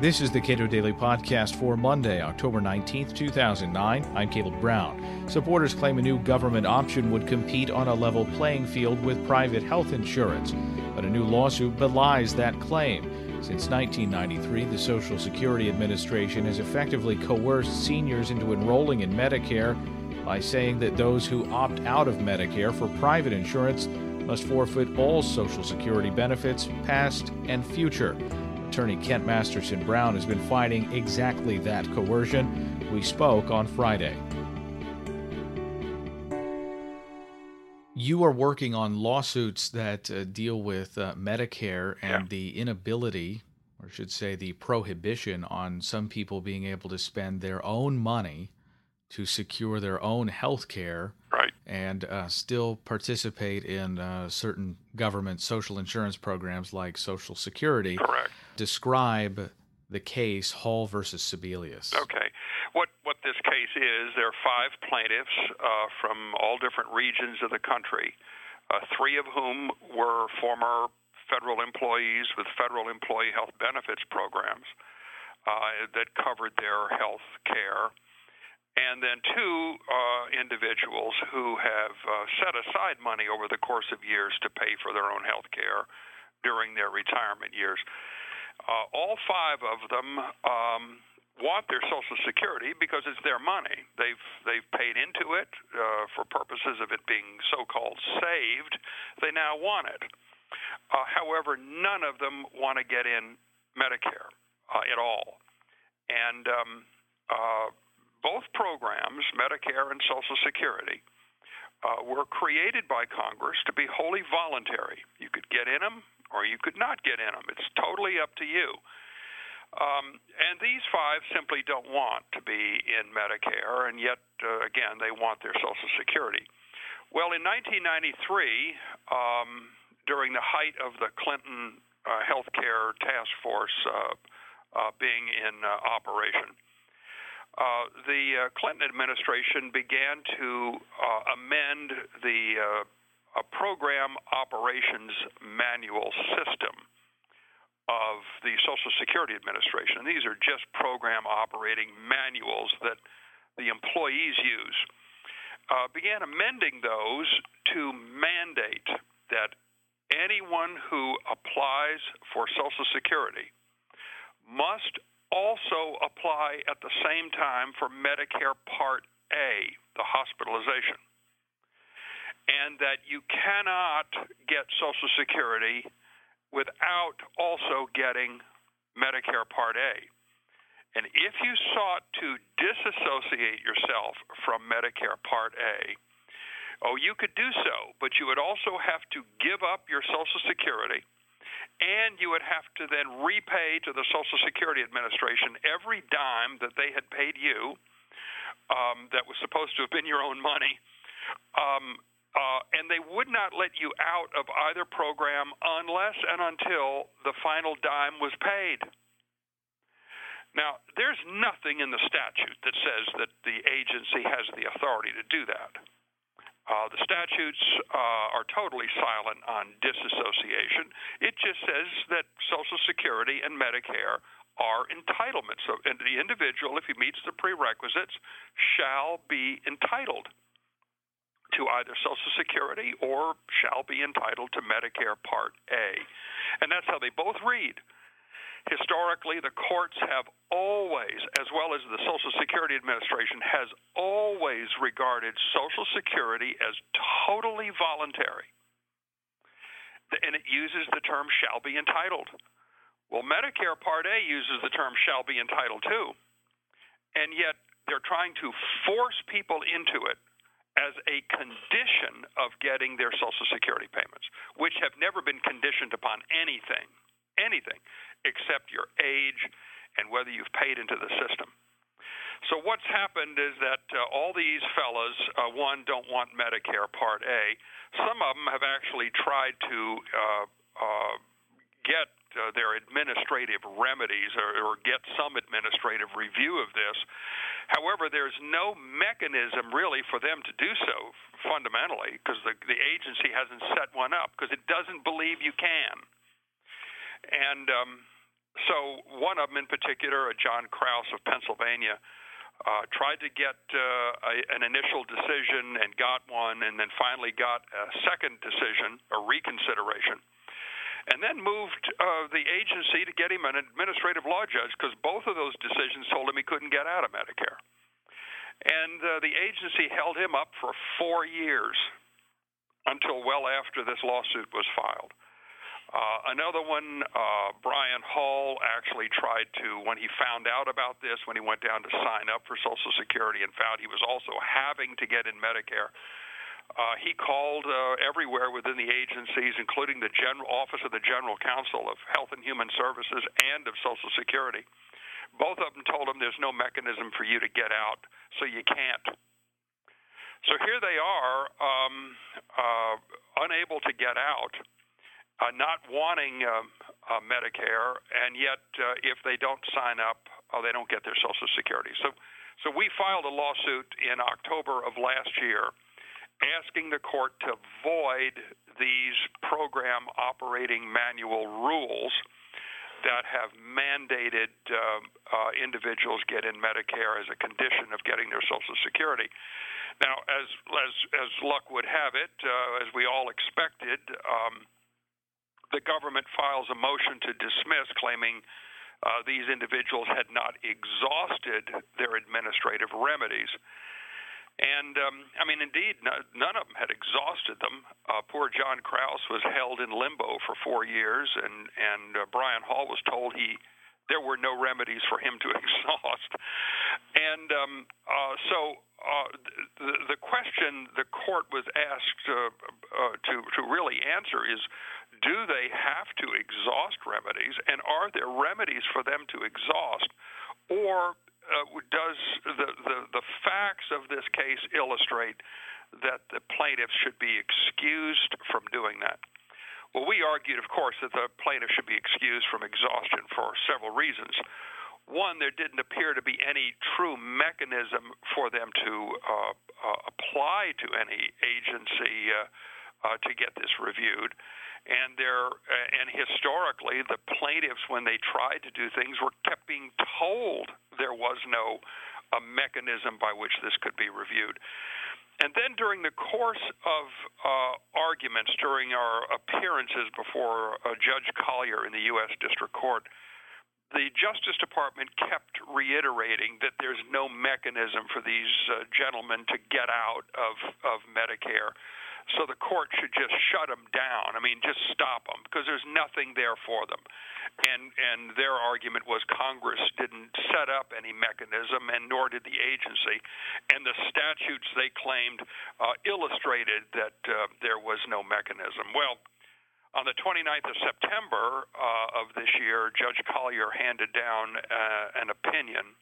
This is the Cato Daily Podcast for Monday, October 19th, 2009. I'm Caleb Brown. Supporters claim a new government option would compete on a level playing field with private health insurance, but a new lawsuit belies that claim. Since 1993, the Social Security Administration has effectively coerced seniors into enrolling in Medicare by saying that those who opt out of Medicare for private insurance must forfeit all Social Security benefits, past and future. Attorney Kent Masterson Brown has been fighting exactly that coercion. We spoke on Friday. You are working on lawsuits that uh, deal with uh, Medicare and Yeah. the inability, or should say, the prohibition on some people being able to spend their own money to secure their own health care Right. And uh, still participate in uh, certain government social insurance programs like Social Security. Correct. Describe the case Hall versus Sebelius. Okay. What what this case is, there are five plaintiffs uh, from all different regions of the country, uh, three of whom were former federal employees with federal employee health benefits programs uh, that covered their health care. And then two uh, individuals who have uh, set aside money over the course of years to pay for their own health care during their retirement years. Uh, all five of them um, want their Social Security because it's their money. They've they've paid into it uh, for purposes of it being so-called saved. They now want it. Uh, however, none of them want to get in Medicare uh, at all, and um, uh, both programs, Medicare and Social Security, uh, were created by Congress to be wholly voluntary. You could get in them or you could not get in them. It's totally up to you. Um, and these five simply don't want to be in Medicare, and yet, uh, again, they want their Social Security. Well, in 1993, um, during the height of the Clinton uh, Health Care Task Force uh, uh, being in uh, operation, uh, the uh, Clinton administration began to uh, amend the uh, program operations manual system of the Social Security Administration. And these are just program operating manuals that the employees use. Uh, began amending those to mandate that anyone who applies for Social Security must also apply at the same time for Medicare Part A, the hospitalization. And that you cannot get Social Security without also getting Medicare Part A. And if you sought to disassociate yourself from Medicare Part A, oh, you could do so, but you would also have to give up your Social Security and you would have to then repay to the Social Security Administration every dime that they had paid you um, that was supposed to have been your own money. Um, uh, and they would not let you out of either program unless and until the final dime was paid. Now, there's nothing in the statute that says that the agency has the authority to do that. Uh, the statutes uh, are totally silent on disassociation. It just says that Social Security and Medicare are entitlements. So, and the individual, if he meets the prerequisites, shall be entitled to either Social Security or shall be entitled to Medicare Part A. And that's how they both read. Historically, the courts have always, as well as the Social Security Administration, has always regarded Social Security as totally voluntary. And it uses the term shall be entitled. Well, Medicare Part A uses the term shall be entitled too. And yet they're trying to force people into it as a condition of getting their Social Security payments, which have never been conditioned upon anything, anything, except your age and whether you've paid into the system. So what's happened is that uh, all these fellas, uh, one, don't want Medicare Part A. Some of them have actually tried to uh, uh, get uh, their administrative remedies or, or get some administrative review of this. However, there's no mechanism really for them to do so fundamentally because the, the agency hasn't set one up because it doesn't believe you can. And um, so one of them in particular, a John Kraus of Pennsylvania, uh, tried to get uh, a, an initial decision and got one, and then finally got a second decision, a reconsideration, and then moved uh, the agency to get him an administrative law judge because both of those decisions told him he couldn't get out of Medicare. And uh, the agency held him up for four years until well after this lawsuit was filed. Uh, another one, uh, Brian Hall actually tried to, when he found out about this, when he went down to sign up for Social Security and found he was also having to get in Medicare, uh, he called uh, everywhere within the agencies, including the General Office of the General Counsel of Health and Human Services and of Social Security. Both of them told him there's no mechanism for you to get out, so you can't. So here they are, um, uh, unable to get out uh, not wanting uh, uh, Medicare, and yet uh, if they don't sign up, uh, they don't get their Social Security. So, so we filed a lawsuit in October of last year, asking the court to void these program operating manual rules that have mandated uh, uh, individuals get in Medicare as a condition of getting their Social Security. Now, as as as luck would have it, uh, as we all expected, um, the government files a motion to dismiss, claiming uh, these individuals had not exhausted their administrative remedies. And um, I mean, indeed, no, none of them had exhausted them. Uh, poor John Kraus was held in limbo for four years, and and uh, Brian Hall was told he there were no remedies for him to exhaust. And um, uh, so uh, the, the question the court was asked uh, uh, to to really answer is do they have to exhaust remedies, and are there remedies for them to exhaust, or uh, does the, the, the facts of this case illustrate that the plaintiffs should be excused from doing that? Well, we argued, of course, that the plaintiff should be excused from exhaustion for several reasons. One, there didn't appear to be any true mechanism for them to uh, uh, apply to any agency uh, uh to get this reviewed and there uh, and historically the plaintiffs when they tried to do things were kept being told there was no a mechanism by which this could be reviewed. And then during the course of uh, arguments during our appearances before uh, Judge Collyer in the U.S. District Court, the Justice Department kept reiterating that there's no mechanism for these uh, gentlemen to get out of, of Medicare. So the court should just shut them down. I mean, just stop them because there's nothing there for them. And and their argument was Congress didn't set up any mechanism, and nor did the agency. And the statutes they claimed uh, illustrated that uh, there was no mechanism. Well. On the 29th of September uh, of this year, Judge Collyer handed down uh, an opinion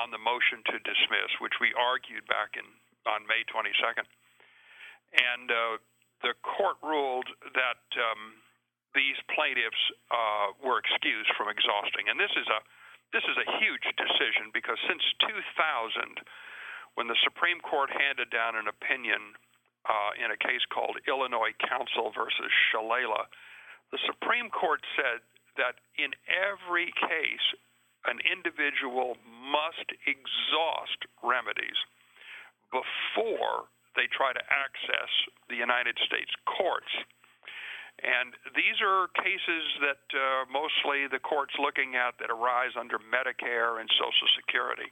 on the motion to dismiss, which we argued back in on May 22nd and uh, the court ruled that um, these plaintiffs uh, were excused from exhausting. And this is a this is a huge decision because since 2000, when the Supreme Court handed down an opinion uh, in a case called Illinois Council versus Shalala, the Supreme Court said that in every case, an individual must exhaust remedies before they try to access the United States courts. And these are cases that uh, mostly the court's looking at that arise under Medicare and Social Security.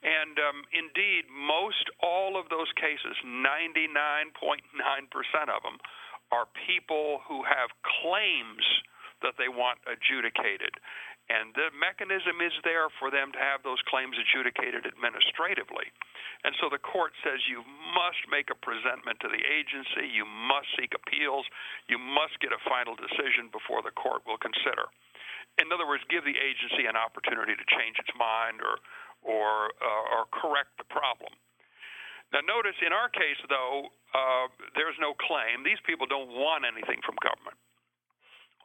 And um, indeed, most all of those cases, 99.9% of them, are people who have claims that they want adjudicated. And the mechanism is there for them to have those claims adjudicated administratively. And so the court says you must make a presentment to the agency, you must seek appeals, you must get a final decision before the court will consider. In other words, give the agency an opportunity to change its mind or or uh, or correct the problem. Now, notice in our case, though, uh, there's no claim. These people don't want anything from government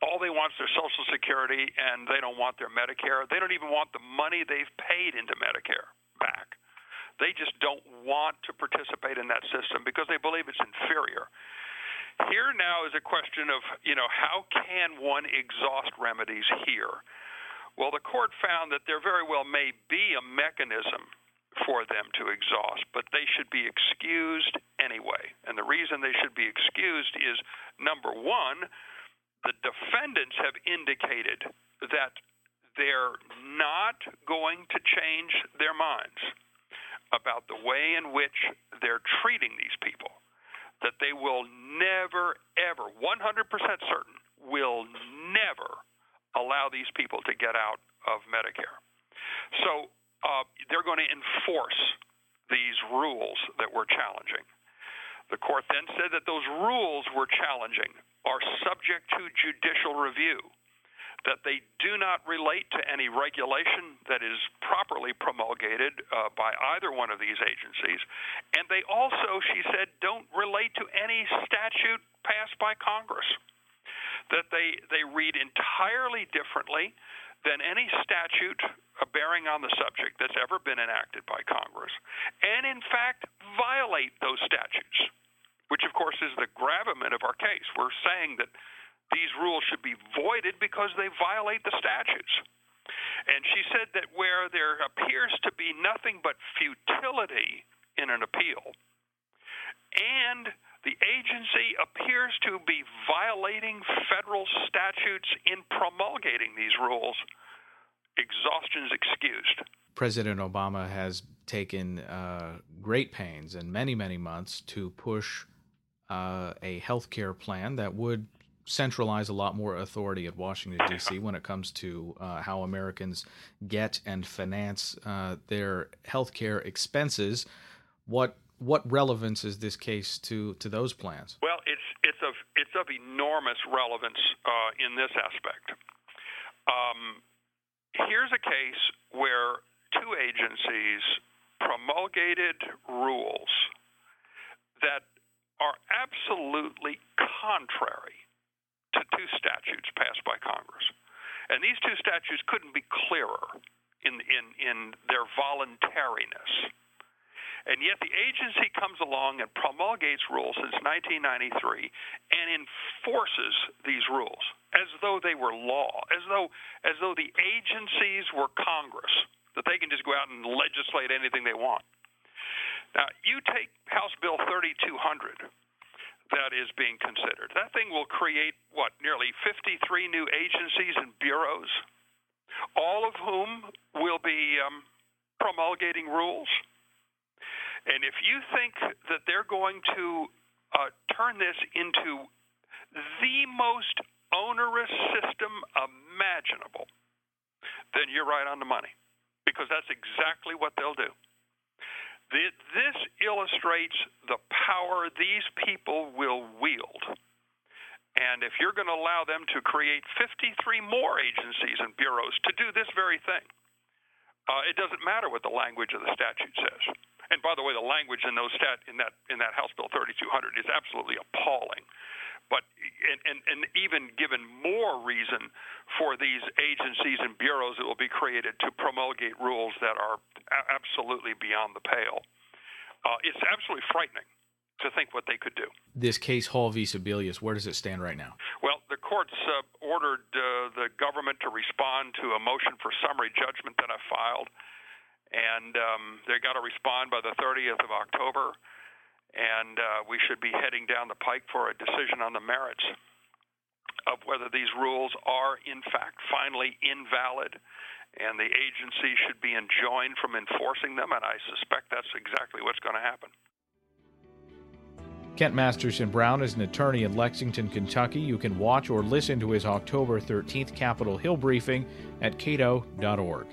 all they want is their Social Security and they don't want their Medicare. They don't even want the money they've paid into Medicare back. They just don't want to participate in that system because they believe it's inferior. Here now is a question of, you know, how can one exhaust remedies here? Well, the court found that there very well may be a mechanism for them to exhaust, but they should be excused anyway. And the reason they should be excused is number one, the defendants have indicated that they're not going to change their minds about the way in which they're treating these people, that they will never, ever, 100% certain, will never allow these people to get out of Medicare. So uh, they're going to enforce these rules that we're challenging. The court then said that those rules we're challenging are subject to judicial review, that they do not relate to any regulation that is properly promulgated uh, by either one of these agencies, and they also, she said, don't relate to any statute passed by Congress. That they, they read entirely differently than any statute bearing on the subject that's ever been enacted by Congress, and in fact violate those statutes, which of course is the gravamen of our case. We're saying that these rules should be voided because they violate the statutes. And she said that where there appears to be nothing but futility in an appeal, and the agency appears to be violating federal statutes in promulgating these rules, exhaustion is excused. President Obama has taken uh, great pains and many, many months to push uh, a health care plan that would centralize a lot more authority at Washington, D.C., when it comes to uh, how Americans get and finance uh, their health care expenses. What what relevance is this case to, to those plans? Well, it's it's of it's of enormous relevance uh, in this aspect. Um, here's a case where two agencies promulgated rules that are absolutely contrary to two statutes passed by Congress, and these two statutes couldn't be clearer in in in their voluntariness. And yet the agency comes along and promulgates rules since 1993 and enforces these rules as though they were law, as though as though the agencies were Congress, that they can just go out and legislate anything they want. Now, you take House Bill 3200 that is being considered. That thing will create what, nearly 53 new agencies and bureaus, all of whom will be um, promulgating rules and if you think that they're going to uh, turn this into the most onerous system imaginable, then you're right on the money because that's exactly what they'll do. This illustrates the power these people will wield. And if you're going to allow them to create 53 more agencies and bureaus to do this very thing, uh, it doesn't matter what the language of the statute says. And by the way, the language in those stat in that in that House Bill 3200 is absolutely appalling. But and, and, and even given more reason for these agencies and bureaus that will be created to promulgate rules that are absolutely beyond the pale. Uh, it's absolutely frightening to think what they could do. This case, Hall v. Sebelius, where does it stand right now? Well, the courts uh, ordered uh, the government to respond to a motion for summary judgment that I filed and um, they got to respond by the 30th of October, and uh, we should be heading down the pike for a decision on the merits of whether these rules are in fact finally invalid and the agency should be enjoined from enforcing them, and I suspect that's exactly what's going to happen. Kent Masterson Brown is an attorney in Lexington, Kentucky. You can watch or listen to his October 13th Capitol Hill briefing at cato.org.